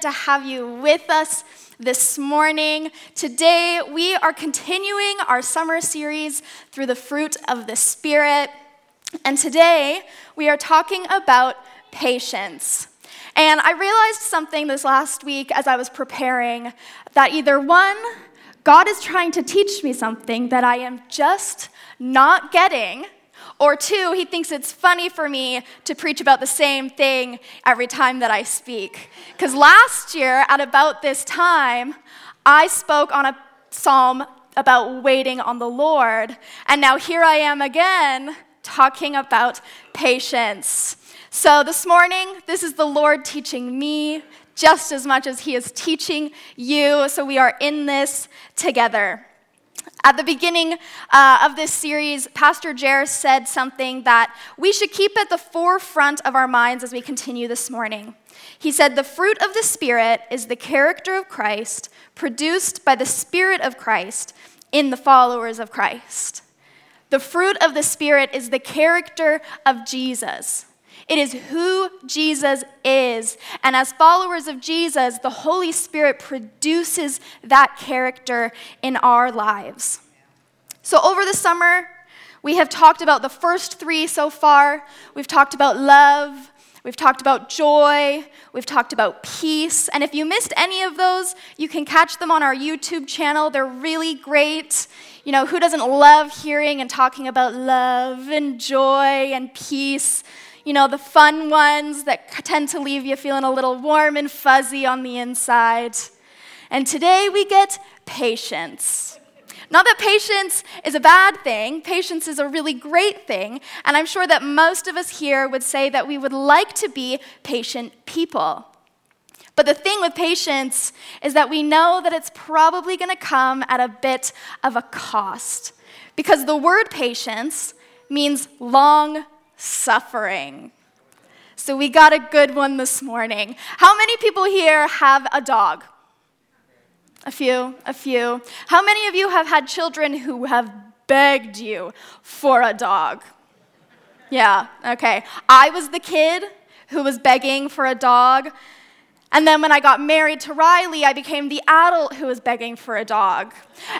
to have you with us this morning. Today, we are continuing our summer series through the fruit of the Spirit. And today, we are talking about patience. And I realized something this last week as I was preparing that either one, God is trying to teach me something that I am just not getting or two, he thinks it's funny for me to preach about the same thing every time that I speak. Because last year, at about this time, I spoke on a psalm about waiting on the Lord. And now here I am again talking about patience. So this morning, this is the Lord teaching me just as much as He is teaching you. So we are in this together. At the beginning uh, of this series, Pastor Jer said something that we should keep at the forefront of our minds as we continue this morning. He said, The fruit of the Spirit is the character of Christ produced by the Spirit of Christ in the followers of Christ. The fruit of the Spirit is the character of Jesus. It is who Jesus is. And as followers of Jesus, the Holy Spirit produces that character in our lives. So, over the summer, we have talked about the first three so far. We've talked about love, we've talked about joy, we've talked about peace. And if you missed any of those, you can catch them on our YouTube channel. They're really great. You know, who doesn't love hearing and talking about love and joy and peace? You know, the fun ones that tend to leave you feeling a little warm and fuzzy on the inside. And today we get patience. Not that patience is a bad thing, patience is a really great thing, and I'm sure that most of us here would say that we would like to be patient people. But the thing with patience is that we know that it's probably going to come at a bit of a cost. Because the word patience means long suffering. So we got a good one this morning. How many people here have a dog? A few, a few. How many of you have had children who have begged you for a dog? Yeah, okay. I was the kid who was begging for a dog. And then when I got married to Riley, I became the adult who was begging for a dog.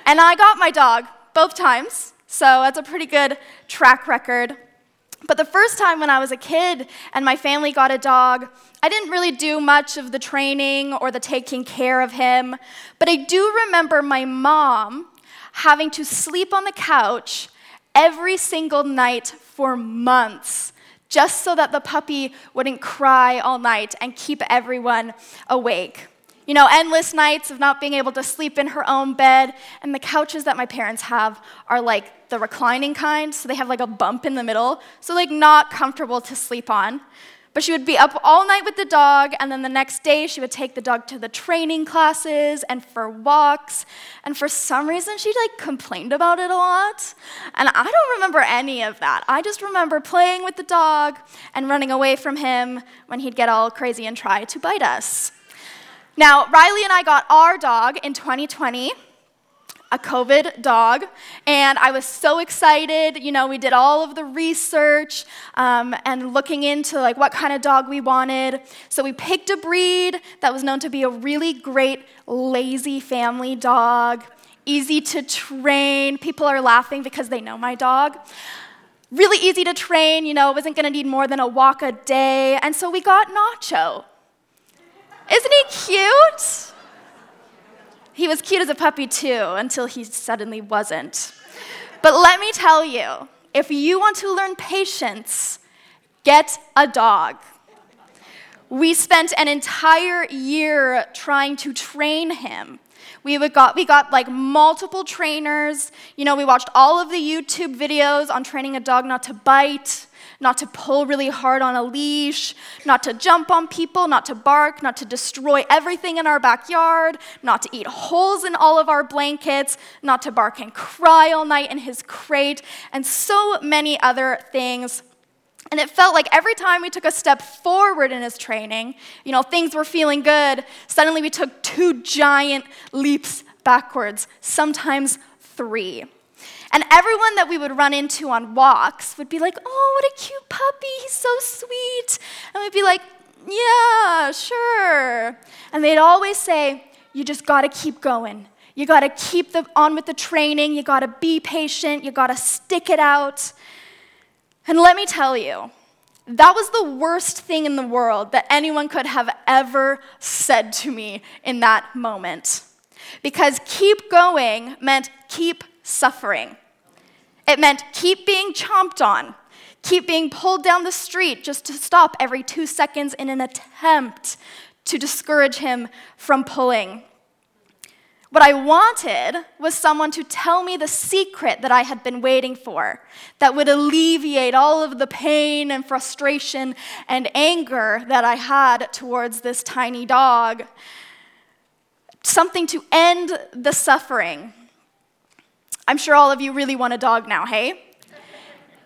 And I got my dog both times. So that's a pretty good track record. But the first time when I was a kid and my family got a dog, I didn't really do much of the training or the taking care of him. But I do remember my mom having to sleep on the couch every single night for months just so that the puppy wouldn't cry all night and keep everyone awake. You know, endless nights of not being able to sleep in her own bed. And the couches that my parents have are like the reclining kind, so they have like a bump in the middle, so like not comfortable to sleep on. But she would be up all night with the dog, and then the next day she would take the dog to the training classes and for walks. And for some reason, she like complained about it a lot. And I don't remember any of that. I just remember playing with the dog and running away from him when he'd get all crazy and try to bite us. Now, Riley and I got our dog in 2020 a COVID dog, and I was so excited. You know, we did all of the research um, and looking into like what kind of dog we wanted. So we picked a breed that was known to be a really great lazy family dog, easy to train. People are laughing because they know my dog. Really easy to train. You know, wasn't going to need more than a walk a day, and so we got Nacho. Isn't he cute? He was cute as a puppy too, until he suddenly wasn't. But let me tell you if you want to learn patience, get a dog. We spent an entire year trying to train him. We, got, we got like multiple trainers. You know, we watched all of the YouTube videos on training a dog not to bite not to pull really hard on a leash, not to jump on people, not to bark, not to destroy everything in our backyard, not to eat holes in all of our blankets, not to bark and cry all night in his crate, and so many other things. And it felt like every time we took a step forward in his training, you know, things were feeling good, suddenly we took two giant leaps backwards, sometimes three. And everyone that we would run into on walks would be like, oh, what a cute puppy, he's so sweet. And we'd be like, Yeah, sure. And they'd always say, You just gotta keep going. You gotta keep the, on with the training. You gotta be patient. You gotta stick it out. And let me tell you, that was the worst thing in the world that anyone could have ever said to me in that moment. Because keep going meant keep suffering. It meant keep being chomped on, keep being pulled down the street just to stop every two seconds in an attempt to discourage him from pulling. What I wanted was someone to tell me the secret that I had been waiting for, that would alleviate all of the pain and frustration and anger that I had towards this tiny dog. Something to end the suffering. I'm sure all of you really want a dog now, hey?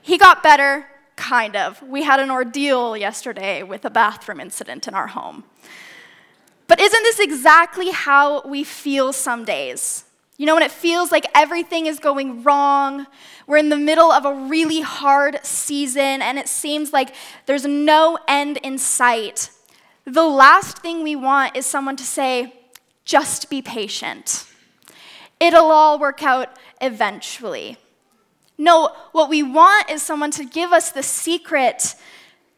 He got better, kind of. We had an ordeal yesterday with a bathroom incident in our home. But isn't this exactly how we feel some days? You know, when it feels like everything is going wrong, we're in the middle of a really hard season, and it seems like there's no end in sight. The last thing we want is someone to say, just be patient. It'll all work out eventually. No, what we want is someone to give us the secret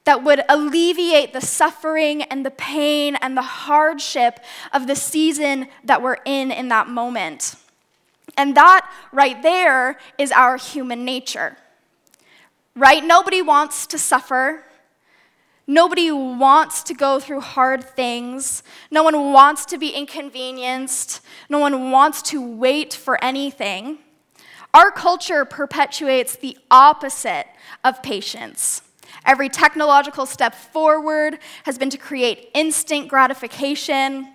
that would alleviate the suffering and the pain and the hardship of the season that we're in in that moment. And that right there is our human nature. Right? Nobody wants to suffer. Nobody wants to go through hard things. No one wants to be inconvenienced. No one wants to wait for anything. Our culture perpetuates the opposite of patience. Every technological step forward has been to create instant gratification.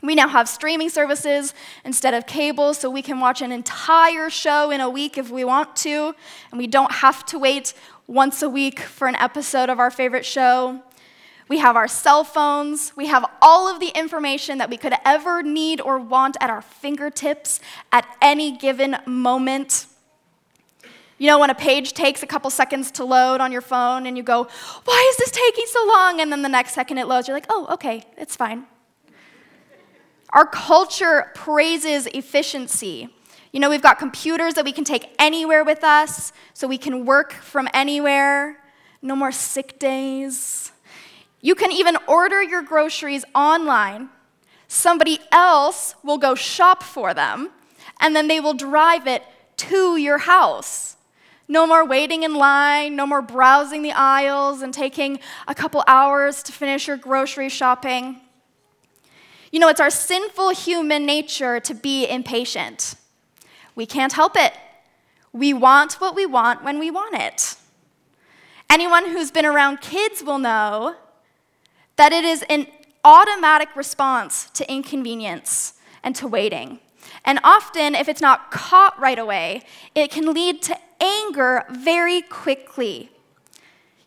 We now have streaming services instead of cable, so we can watch an entire show in a week if we want to, and we don't have to wait once a week for an episode of our favorite show. We have our cell phones. We have all of the information that we could ever need or want at our fingertips at any given moment. You know, when a page takes a couple seconds to load on your phone and you go, why is this taking so long? And then the next second it loads, you're like, oh, okay, it's fine. Our culture praises efficiency. You know, we've got computers that we can take anywhere with us, so we can work from anywhere. No more sick days. You can even order your groceries online. Somebody else will go shop for them, and then they will drive it to your house. No more waiting in line, no more browsing the aisles and taking a couple hours to finish your grocery shopping. You know, it's our sinful human nature to be impatient. We can't help it. We want what we want when we want it. Anyone who's been around kids will know that it is an automatic response to inconvenience and to waiting. And often, if it's not caught right away, it can lead to anger very quickly.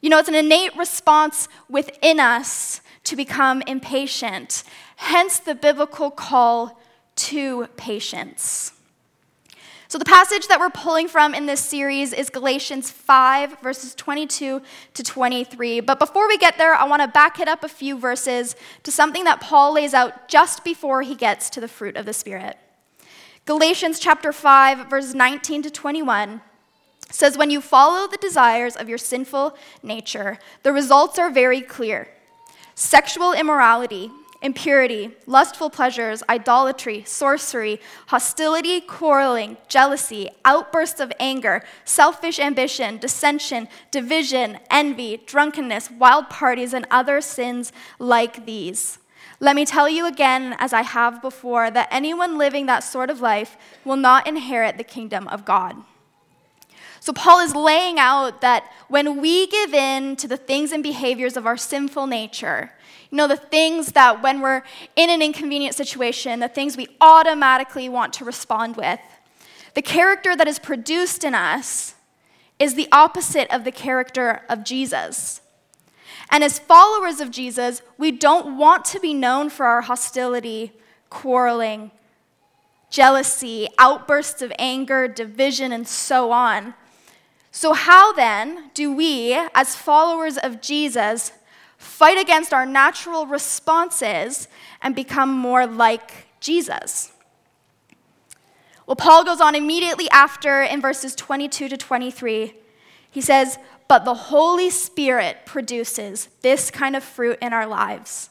You know, it's an innate response within us to become impatient, hence the biblical call to patience. So, the passage that we're pulling from in this series is Galatians 5, verses 22 to 23. But before we get there, I want to back it up a few verses to something that Paul lays out just before he gets to the fruit of the Spirit. Galatians chapter 5, verses 19 to 21 says, When you follow the desires of your sinful nature, the results are very clear sexual immorality, impurity, lustful pleasures, idolatry, sorcery, hostility, quarreling, jealousy, outbursts of anger, selfish ambition, dissension, division, envy, drunkenness, wild parties, and other sins like these. Let me tell you again, as I have before, that anyone living that sort of life will not inherit the kingdom of God. So, Paul is laying out that when we give in to the things and behaviors of our sinful nature, you know, the things that when we're in an inconvenient situation, the things we automatically want to respond with, the character that is produced in us is the opposite of the character of Jesus. And as followers of Jesus, we don't want to be known for our hostility, quarreling, jealousy, outbursts of anger, division, and so on. So, how then do we, as followers of Jesus, fight against our natural responses, and become more like Jesus. Well, Paul goes on immediately after in verses 22 to 23. He says, But the Holy Spirit produces this kind of fruit in our lives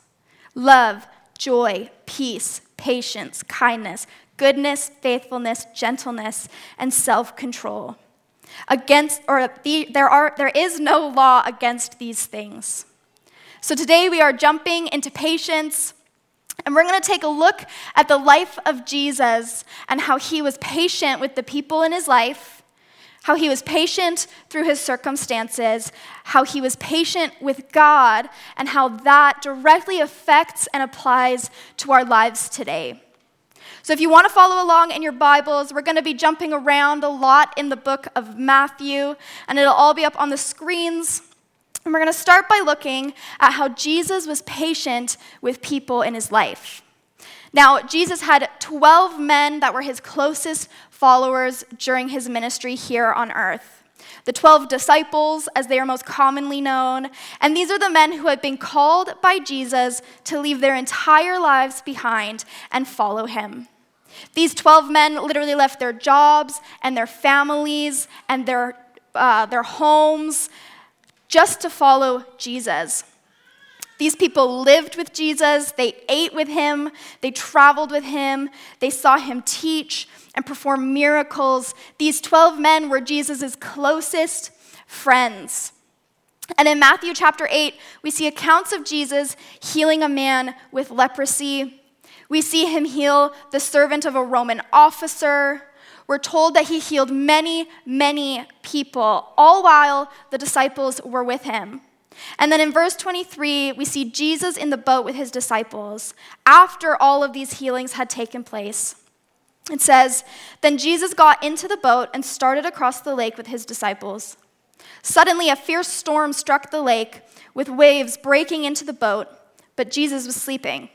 love, joy, peace, patience, kindness, goodness, faithfulness, gentleness, and self control. Against, or the, there, are, there is no law against these things. So today we are jumping into patience, and we're going to take a look at the life of Jesus and how he was patient with the people in his life, how he was patient through his circumstances, how he was patient with God, and how that directly affects and applies to our lives today. So, if you want to follow along in your Bibles, we're going to be jumping around a lot in the book of Matthew, and it'll all be up on the screens. And we're going to start by looking at how Jesus was patient with people in his life. Now, Jesus had 12 men that were his closest followers during his ministry here on earth. The 12 disciples, as they are most commonly known, and these are the men who had been called by Jesus to leave their entire lives behind and follow him. These 12 men literally left their jobs and their families and their, uh, their homes just to follow Jesus. These people lived with Jesus, they ate with him, they traveled with him, they saw him teach and perform miracles. These 12 men were Jesus' closest friends. And in Matthew chapter 8, we see accounts of Jesus healing a man with leprosy. We see him heal the servant of a Roman officer we're told that he healed many, many people, all while the disciples were with him. And then in verse 23, we see Jesus in the boat with his disciples after all of these healings had taken place. It says, Then Jesus got into the boat and started across the lake with his disciples. Suddenly, a fierce storm struck the lake, with waves breaking into the boat, but Jesus was sleeping.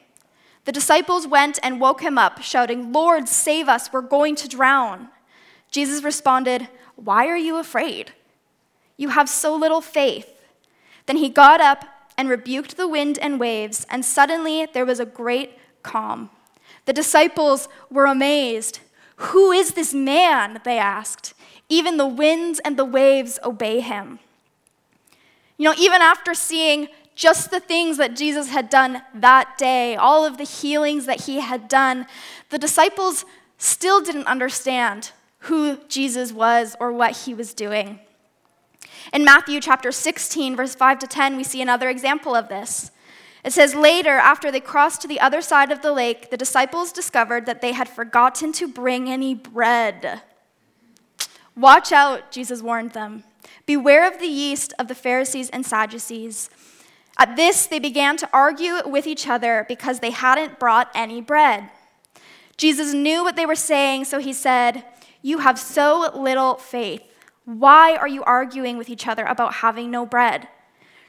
The disciples went and woke him up, shouting, Lord, save us, we're going to drown. Jesus responded, Why are you afraid? You have so little faith. Then he got up and rebuked the wind and waves, and suddenly there was a great calm. The disciples were amazed. Who is this man? They asked. Even the winds and the waves obey him. You know, even after seeing just the things that Jesus had done that day, all of the healings that he had done, the disciples still didn't understand who Jesus was or what he was doing. In Matthew chapter 16, verse 5 to 10, we see another example of this. It says, Later, after they crossed to the other side of the lake, the disciples discovered that they had forgotten to bring any bread. Watch out, Jesus warned them. Beware of the yeast of the Pharisees and Sadducees. At this, they began to argue with each other because they hadn't brought any bread. Jesus knew what they were saying, so he said, You have so little faith. Why are you arguing with each other about having no bread?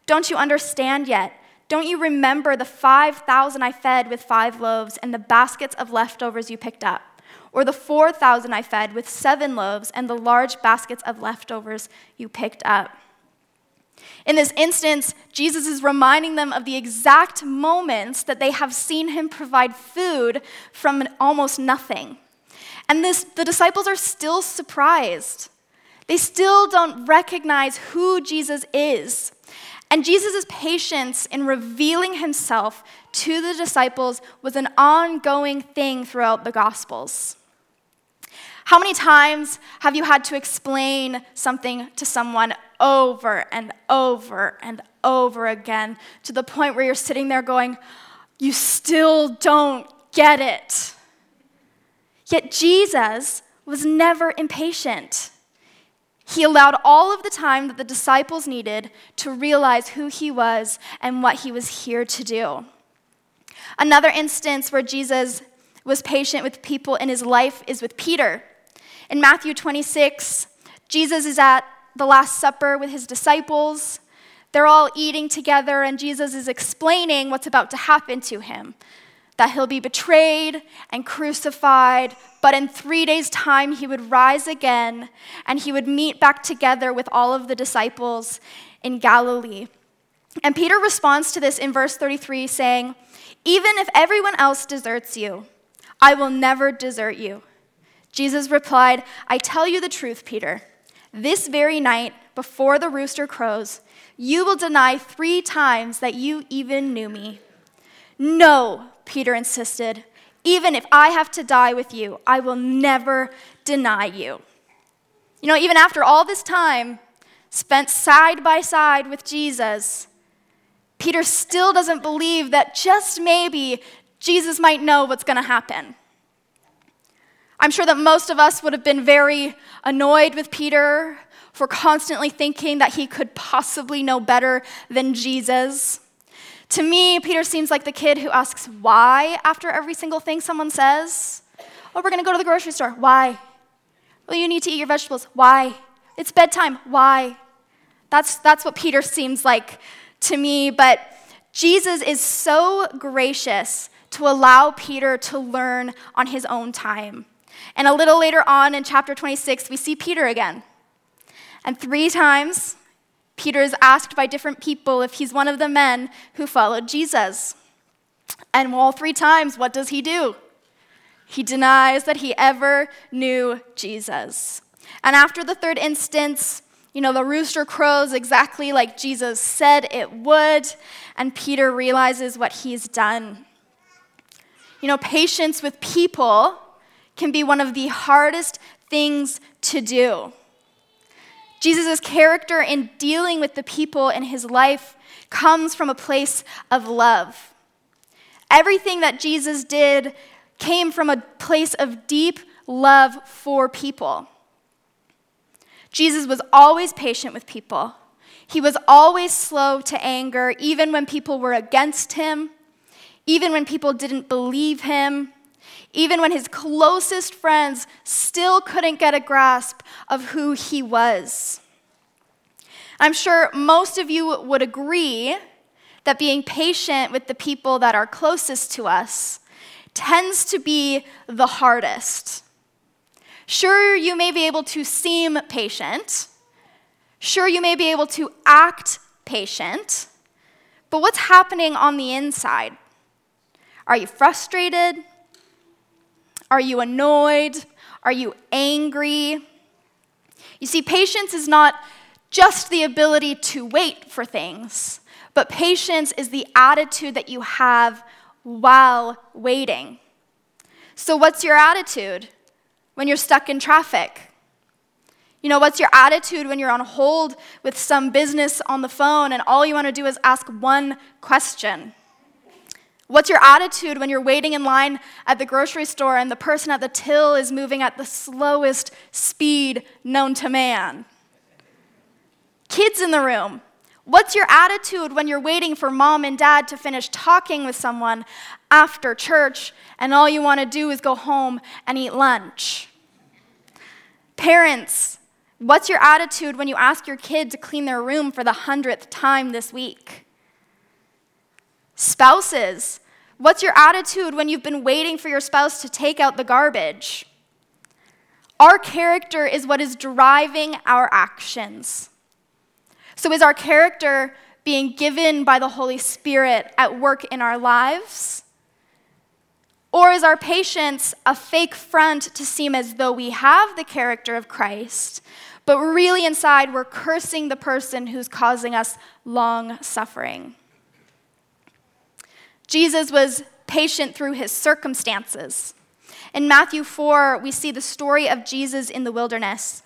Don't you understand yet? Don't you remember the 5,000 I fed with five loaves and the baskets of leftovers you picked up? Or the 4,000 I fed with seven loaves and the large baskets of leftovers you picked up? In this instance, Jesus is reminding them of the exact moments that they have seen him provide food from almost nothing. And this, the disciples are still surprised. They still don't recognize who Jesus is. And Jesus' patience in revealing himself to the disciples was an ongoing thing throughout the Gospels. How many times have you had to explain something to someone over and over and over again to the point where you're sitting there going, You still don't get it? Yet Jesus was never impatient. He allowed all of the time that the disciples needed to realize who he was and what he was here to do. Another instance where Jesus was patient with people in his life is with Peter. In Matthew 26, Jesus is at the Last Supper with his disciples. They're all eating together, and Jesus is explaining what's about to happen to him that he'll be betrayed and crucified, but in three days' time, he would rise again and he would meet back together with all of the disciples in Galilee. And Peter responds to this in verse 33, saying, Even if everyone else deserts you, I will never desert you. Jesus replied, I tell you the truth, Peter. This very night, before the rooster crows, you will deny three times that you even knew me. No, Peter insisted. Even if I have to die with you, I will never deny you. You know, even after all this time spent side by side with Jesus, Peter still doesn't believe that just maybe Jesus might know what's going to happen. I'm sure that most of us would have been very annoyed with Peter for constantly thinking that he could possibly know better than Jesus. To me, Peter seems like the kid who asks why after every single thing someone says. Oh, we're going to go to the grocery store. Why? Well, you need to eat your vegetables. Why? It's bedtime. Why? That's, that's what Peter seems like to me. But Jesus is so gracious to allow Peter to learn on his own time. And a little later on in chapter 26, we see Peter again. And three times, Peter is asked by different people if he's one of the men who followed Jesus. And all three times, what does he do? He denies that he ever knew Jesus. And after the third instance, you know, the rooster crows exactly like Jesus said it would, and Peter realizes what he's done. You know, patience with people can be one of the hardest things to do. Jesus' character in dealing with the people in his life comes from a place of love. Everything that Jesus did came from a place of deep love for people. Jesus was always patient with people. He was always slow to anger, even when people were against him, even when people didn't believe him, even when his closest friends still couldn't get a grasp of who he was. I'm sure most of you would agree that being patient with the people that are closest to us tends to be the hardest. Sure, you may be able to seem patient. Sure, you may be able to act patient. But what's happening on the inside? Are you frustrated? Are you annoyed? Are you angry? You see, patience is not just the ability to wait for things, but patience is the attitude that you have while waiting. So, what's your attitude when you're stuck in traffic? You know, what's your attitude when you're on hold with some business on the phone and all you want to do is ask one question? What's your attitude when you're waiting in line at the grocery store and the person at the till is moving at the slowest speed known to man? Kids in the room, what's your attitude when you're waiting for mom and dad to finish talking with someone after church and all you want to do is go home and eat lunch? Parents, what's your attitude when you ask your kid to clean their room for the hundredth time this week? Spouses, what's your attitude when you've been waiting for your spouse to take out the garbage? Our character is what is driving our actions. So, is our character being given by the Holy Spirit at work in our lives? Or is our patience a fake front to seem as though we have the character of Christ, but really inside we're cursing the person who's causing us long suffering? Jesus was patient through his circumstances. In Matthew 4, we see the story of Jesus in the wilderness.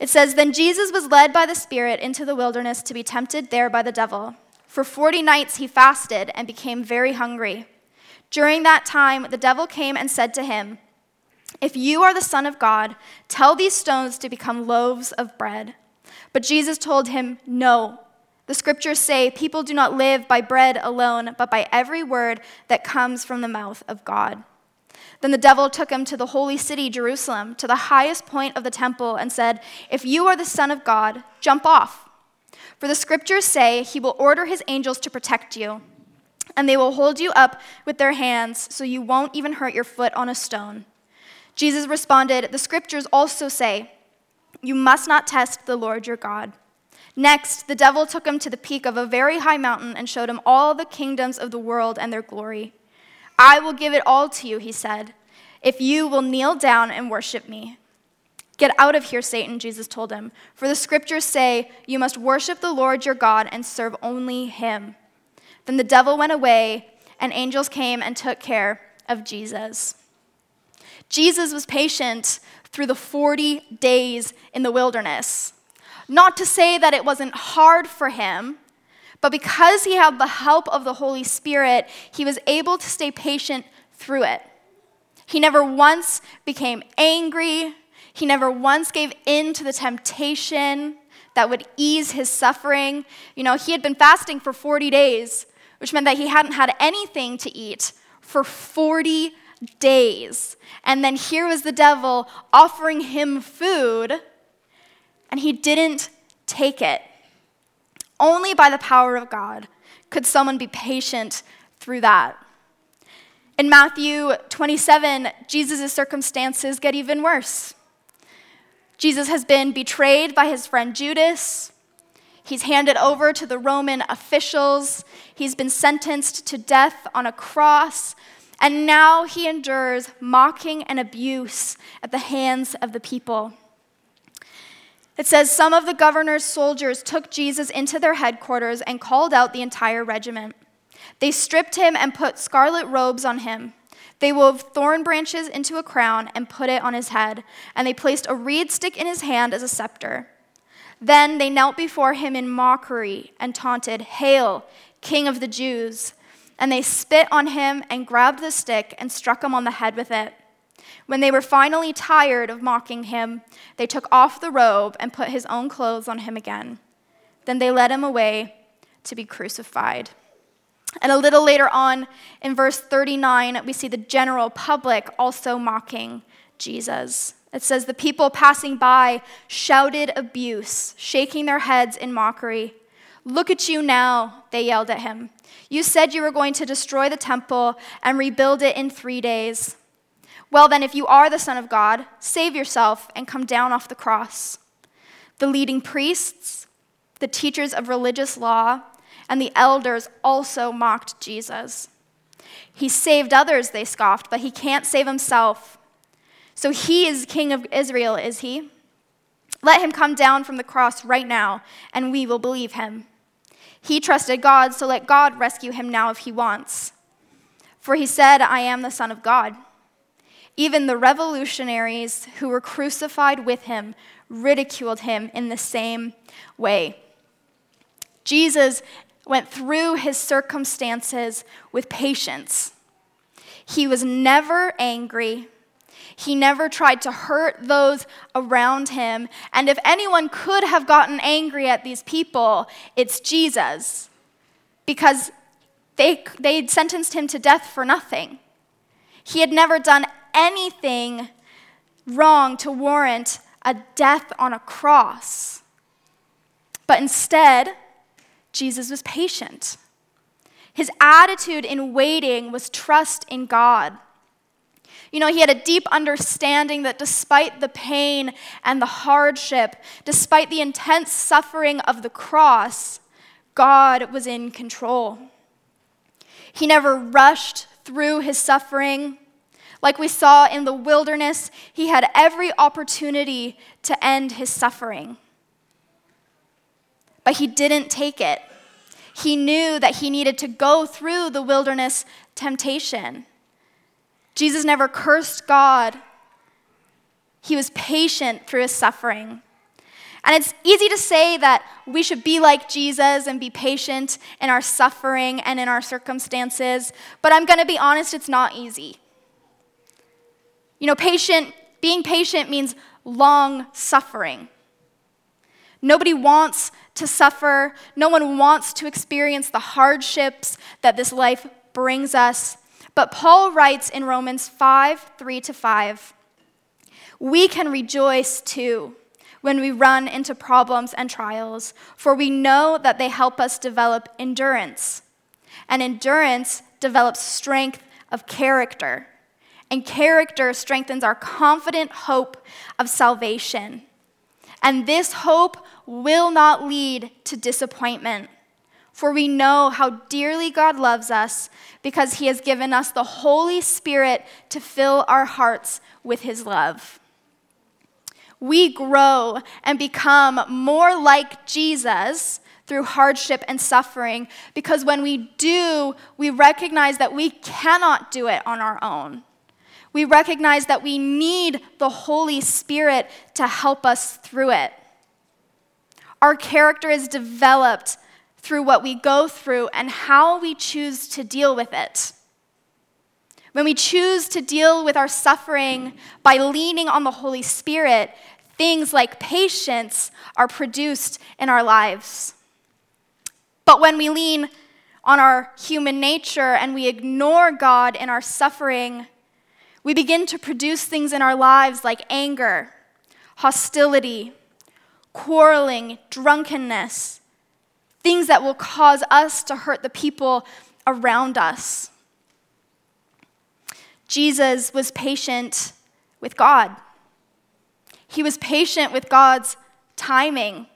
It says, Then Jesus was led by the Spirit into the wilderness to be tempted there by the devil. For 40 nights he fasted and became very hungry. During that time, the devil came and said to him, If you are the Son of God, tell these stones to become loaves of bread. But Jesus told him, No. The scriptures say, People do not live by bread alone, but by every word that comes from the mouth of God. Then the devil took him to the holy city, Jerusalem, to the highest point of the temple, and said, If you are the Son of God, jump off. For the scriptures say, He will order His angels to protect you, and they will hold you up with their hands, so you won't even hurt your foot on a stone. Jesus responded, The scriptures also say, You must not test the Lord your God. Next, the devil took him to the peak of a very high mountain and showed him all the kingdoms of the world and their glory. I will give it all to you, he said, if you will kneel down and worship me. Get out of here, Satan, Jesus told him, for the scriptures say you must worship the Lord your God and serve only him. Then the devil went away, and angels came and took care of Jesus. Jesus was patient through the 40 days in the wilderness. Not to say that it wasn't hard for him, but because he had the help of the Holy Spirit, he was able to stay patient through it. He never once became angry. He never once gave in to the temptation that would ease his suffering. You know, he had been fasting for 40 days, which meant that he hadn't had anything to eat for 40 days. And then here was the devil offering him food and he didn't take it. Only by the power of God could someone be patient through that. In Matthew 27, Jesus' circumstances get even worse. Jesus has been betrayed by his friend Judas. He's handed over to the Roman officials. He's been sentenced to death on a cross. And now he endures mocking and abuse at the hands of the people. It says some of the governor's soldiers took Jesus into their headquarters and called out the entire regiment. They stripped him and put scarlet robes on him. They wove thorn branches into a crown and put it on his head, and they placed a reed stick in his hand as a scepter. Then they knelt before him in mockery and taunted, Hail, King of the Jews! And they spit on him and grabbed the stick and struck him on the head with it. When they were finally tired of mocking him, they took off the robe and put his own clothes on him again. Then they led him away to be crucified. And a little later on, in verse 39, we see the general public also mocking Jesus. It says, The people passing by shouted abuse, shaking their heads in mockery. Look at you now, they yelled at him. You said you were going to destroy the temple and rebuild it in three days. Well, then, if you are the Son of God, save yourself and come down off the cross. The leading priests, the teachers of religious law, and the elders also mocked Jesus. He saved others, they scoffed, but he can't save himself. So he is king of Israel, is he? Let him come down from the cross right now, and we will believe him. He trusted God, so let God rescue him now if he wants. For he said, I am the Son of God. Even the revolutionaries who were crucified with him ridiculed him in the same way. Jesus went through his circumstances with patience. He was never angry. He never tried to hurt those around him. And if anyone could have gotten angry at these people, it's Jesus. Because they, they sentenced him to death for nothing. He had never done anything wrong to warrant a death on a cross. But instead, Jesus was patient. His attitude in waiting was trust in God. You know, he had a deep understanding that despite the pain and the hardship, despite the intense suffering of the cross, God was in control. He never rushed through his suffering. Like we saw in the wilderness, he had every opportunity to end his suffering. But he didn't take it. He knew that he needed to go through the wilderness temptation. Jesus never cursed God, he was patient through his suffering. And it's easy to say that we should be like Jesus and be patient in our suffering and in our circumstances, but I'm going to be honest, it's not easy. You know, patient, being patient means long suffering. Nobody wants to suffer. No one wants to experience the hardships that this life brings us. But Paul writes in Romans 5 3 to 5, we can rejoice too when we run into problems and trials, for we know that they help us develop endurance. And endurance develops strength of character. And character strengthens our confident hope of salvation. And this hope will not lead to disappointment. For we know how dearly God loves us because he has given us the Holy Spirit to fill our hearts with his love. We grow and become more like Jesus through hardship and suffering because when we do, we recognize that we cannot do it on our own. We recognize that we need the Holy Spirit to help us through it. Our character is developed through what we go through and how we choose to deal with it. When we choose to deal with our suffering by leaning on the Holy Spirit, things like patience are produced in our lives. But when we lean on our human nature and we ignore God in our suffering, we begin to produce things in our lives like anger, hostility, quarreling, drunkenness, things that will cause us to hurt the people around us. Jesus was patient with God. He was patient with God's timing.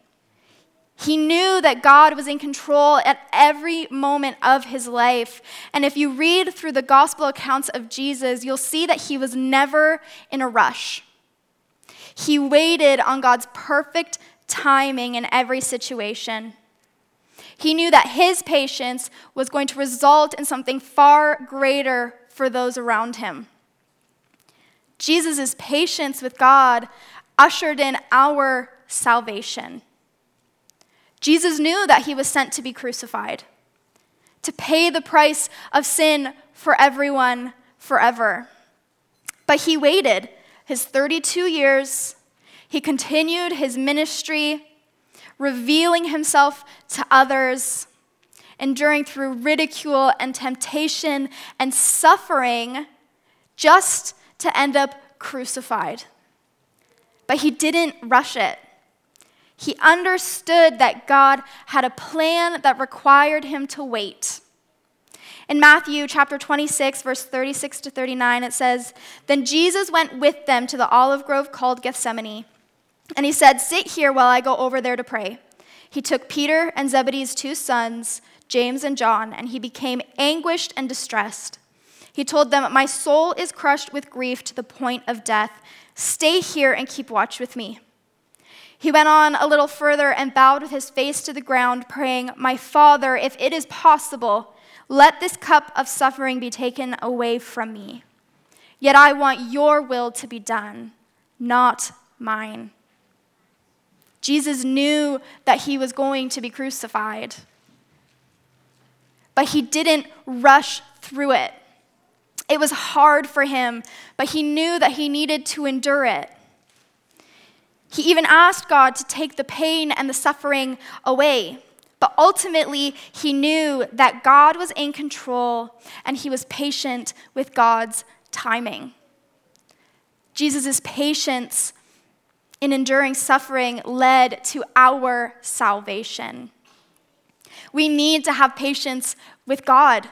He knew that God was in control at every moment of his life. And if you read through the gospel accounts of Jesus, you'll see that he was never in a rush. He waited on God's perfect timing in every situation. He knew that his patience was going to result in something far greater for those around him. Jesus' patience with God ushered in our salvation. Jesus knew that he was sent to be crucified, to pay the price of sin for everyone forever. But he waited his 32 years. He continued his ministry, revealing himself to others, enduring through ridicule and temptation and suffering just to end up crucified. But he didn't rush it. He understood that God had a plan that required him to wait. In Matthew chapter 26, verse 36 to 39, it says, Then Jesus went with them to the olive grove called Gethsemane. And he said, Sit here while I go over there to pray. He took Peter and Zebedee's two sons, James and John, and he became anguished and distressed. He told them, My soul is crushed with grief to the point of death. Stay here and keep watch with me. He went on a little further and bowed with his face to the ground, praying, My Father, if it is possible, let this cup of suffering be taken away from me. Yet I want your will to be done, not mine. Jesus knew that he was going to be crucified, but he didn't rush through it. It was hard for him, but he knew that he needed to endure it. He even asked God to take the pain and the suffering away. But ultimately, he knew that God was in control and he was patient with God's timing. Jesus' patience in enduring suffering led to our salvation. We need to have patience with God.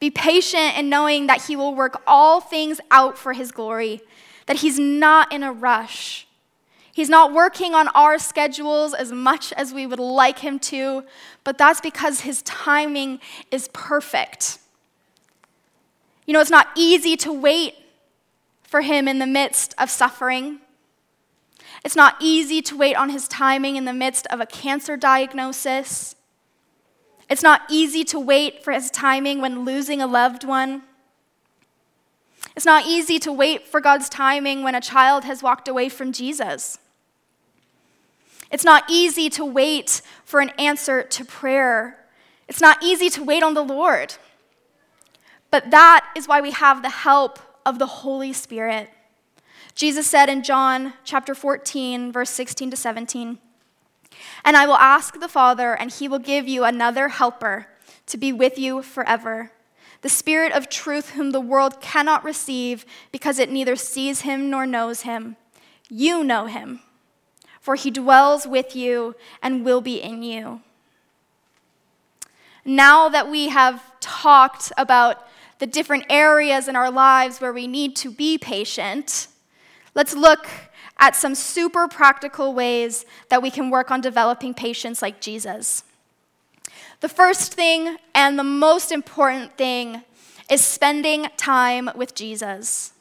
Be patient in knowing that He will work all things out for His glory, that He's not in a rush, He's not working on our schedules as much as we would like him to, but that's because his timing is perfect. You know, it's not easy to wait for him in the midst of suffering. It's not easy to wait on his timing in the midst of a cancer diagnosis. It's not easy to wait for his timing when losing a loved one. It's not easy to wait for God's timing when a child has walked away from Jesus. It's not easy to wait for an answer to prayer. It's not easy to wait on the Lord. But that is why we have the help of the Holy Spirit. Jesus said in John chapter 14, verse 16 to 17, And I will ask the Father, and he will give you another helper to be with you forever. The Spirit of truth, whom the world cannot receive because it neither sees him nor knows him. You know him for he dwells with you and will be in you. Now that we have talked about the different areas in our lives where we need to be patient, let's look at some super practical ways that we can work on developing patience like Jesus. The first thing and the most important thing is spending time with Jesus,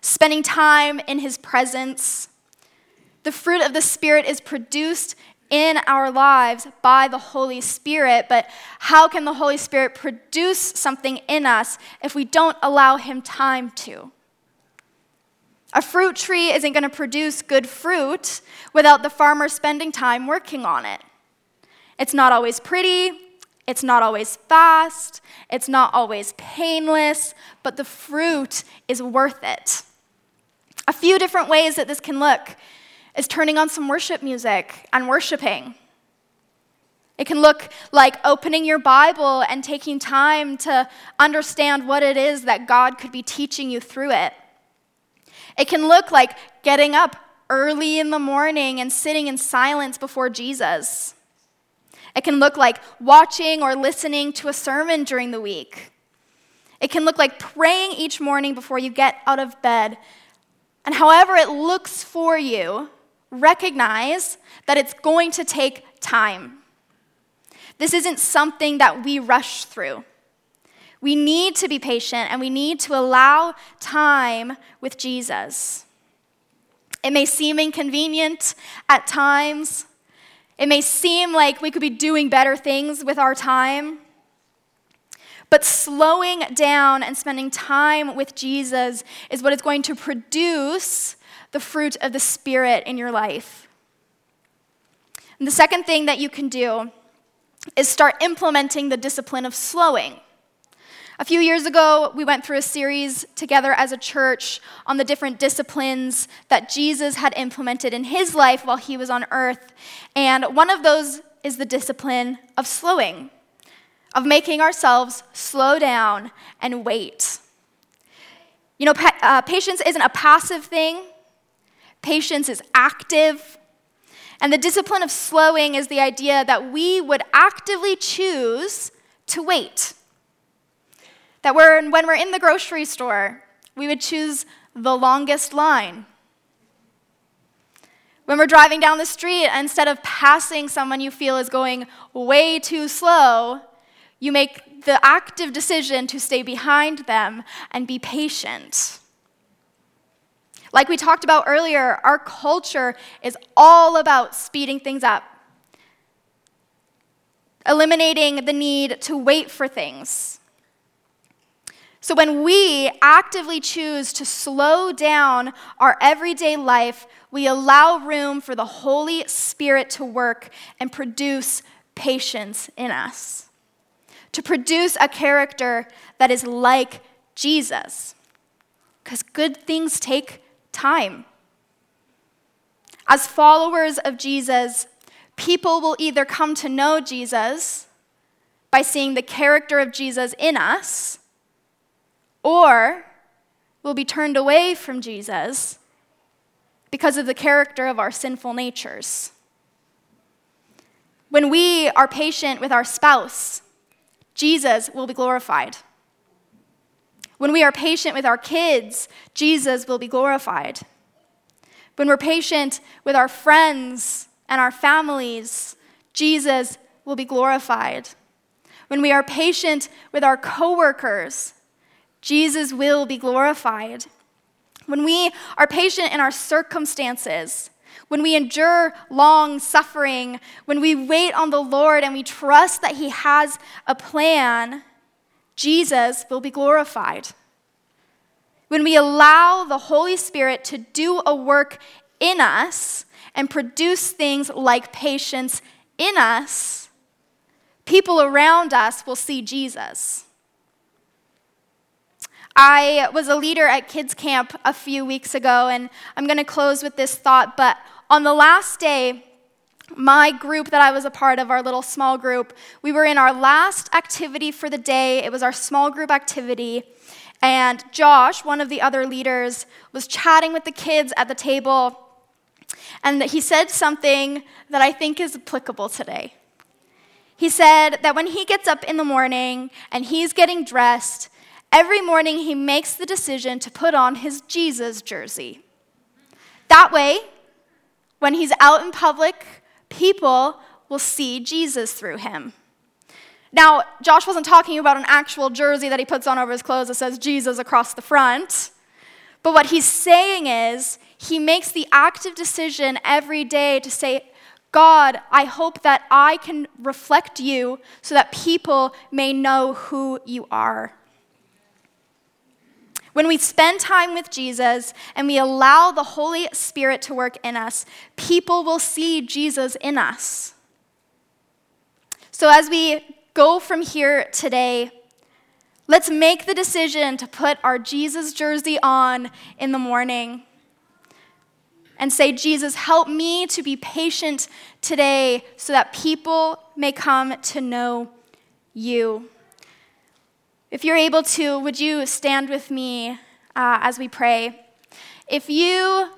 spending time in his presence. The fruit of the Spirit is produced in our lives by the Holy Spirit, but how can the Holy Spirit produce something in us if we don't allow him time to? A fruit tree isn't going to produce good fruit without the farmer spending time working on it. It's not always pretty, it's not always fast, it's not always painless, but the fruit is worth it. A few different ways that this can look is turning on some worship music and worshiping. It can look like opening your Bible and taking time to understand what it is that God could be teaching you through it. It can look like getting up early in the morning and sitting in silence before Jesus. It can look like watching or listening to a sermon during the week. It can look like praying each morning before you get out of bed. And however it looks for you, recognize that it's going to take time. This isn't something that we rush through. We need to be patient and we need to allow time with Jesus. It may seem inconvenient at times. It may seem like we could be doing better things with our time. But slowing down and spending time with Jesus is what is going to produce the fruit of the Spirit in your life. And the second thing that you can do is start implementing the discipline of slowing. A few years ago, we went through a series together as a church on the different disciplines that Jesus had implemented in his life while he was on earth. And one of those is the discipline of slowing, of making ourselves slow down and wait. You know, pa- uh, patience isn't a passive thing, patience is active. And the discipline of slowing is the idea that we would actively choose to wait. That we're, when we're in the grocery store, we would choose the longest line. When we're driving down the street, instead of passing someone you feel is going way too slow, you make the active decision to stay behind them and be patient. Like we talked about earlier, our culture is all about speeding things up, eliminating the need to wait for things. So, when we actively choose to slow down our everyday life, we allow room for the Holy Spirit to work and produce patience in us, to produce a character that is like Jesus. Because good things take time. As followers of Jesus, people will either come to know Jesus by seeing the character of Jesus in us or we'll be turned away from Jesus because of the character of our sinful natures. When we are patient with our spouse, Jesus will be glorified. When we are patient with our kids, Jesus will be glorified. When we're patient with our friends and our families, Jesus will be glorified. When we are patient with our coworkers, Jesus will be glorified. When we are patient in our circumstances, when we endure long suffering, when we wait on the Lord and we trust that He has a plan, Jesus will be glorified. When we allow the Holy Spirit to do a work in us and produce things like patience in us, people around us will see Jesus. I was a leader at kids camp a few weeks ago, and I'm going to close with this thought. But on the last day, my group that I was a part of, our little small group, we were in our last activity for the day. It was our small group activity. And Josh, one of the other leaders, was chatting with the kids at the table. And he said something that I think is applicable today. He said that when he gets up in the morning and he's getting dressed, Every morning, he makes the decision to put on his Jesus jersey. That way, when he's out in public, people will see Jesus through him. Now, Josh wasn't talking about an actual jersey that he puts on over his clothes that says Jesus across the front. But what he's saying is, he makes the active decision every day to say, God, I hope that I can reflect you so that people may know who you are. When we spend time with Jesus and we allow the Holy Spirit to work in us, people will see Jesus in us. So, as we go from here today, let's make the decision to put our Jesus jersey on in the morning and say, Jesus, help me to be patient today so that people may come to know you. If you're able to, would you stand with me uh, as we pray? If you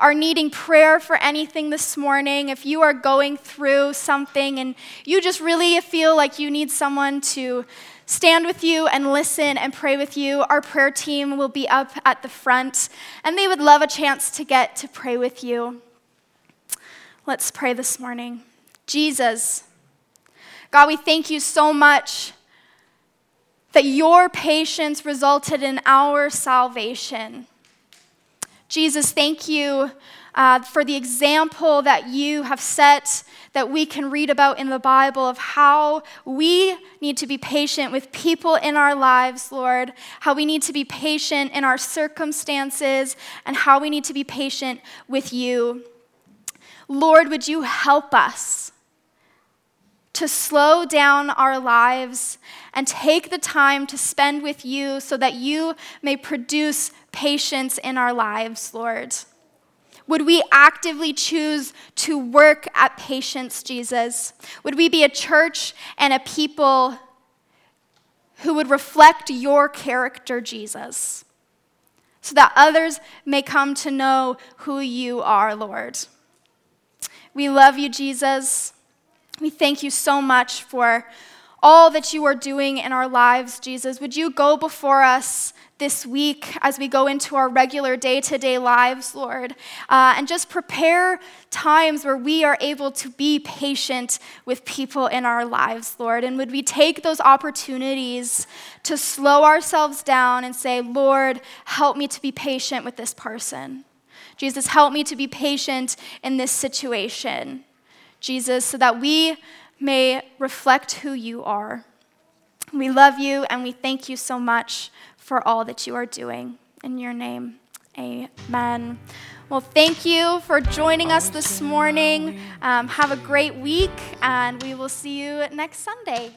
are needing prayer for anything this morning, if you are going through something and you just really feel like you need someone to stand with you and listen and pray with you, our prayer team will be up at the front and they would love a chance to get to pray with you. Let's pray this morning. Jesus, God, we thank you so much that your patience resulted in our salvation. Jesus, thank you uh, for the example that you have set that we can read about in the Bible of how we need to be patient with people in our lives, Lord, how we need to be patient in our circumstances, and how we need to be patient with you. Lord, would you help us? to slow down our lives and take the time to spend with you so that you may produce patience in our lives, Lord. Would we actively choose to work at patience, Jesus? Would we be a church and a people who would reflect your character, Jesus, so that others may come to know who you are, Lord? We love you, Jesus. We thank you so much for all that you are doing in our lives, Jesus. Would you go before us this week as we go into our regular day to day lives, Lord, uh, and just prepare times where we are able to be patient with people in our lives, Lord? And would we take those opportunities to slow ourselves down and say, Lord, help me to be patient with this person? Jesus, help me to be patient in this situation. Jesus, so that we may reflect who you are. We love you and we thank you so much for all that you are doing. In your name, amen. Well, thank you for joining us this morning. Um, have a great week, and we will see you next Sunday.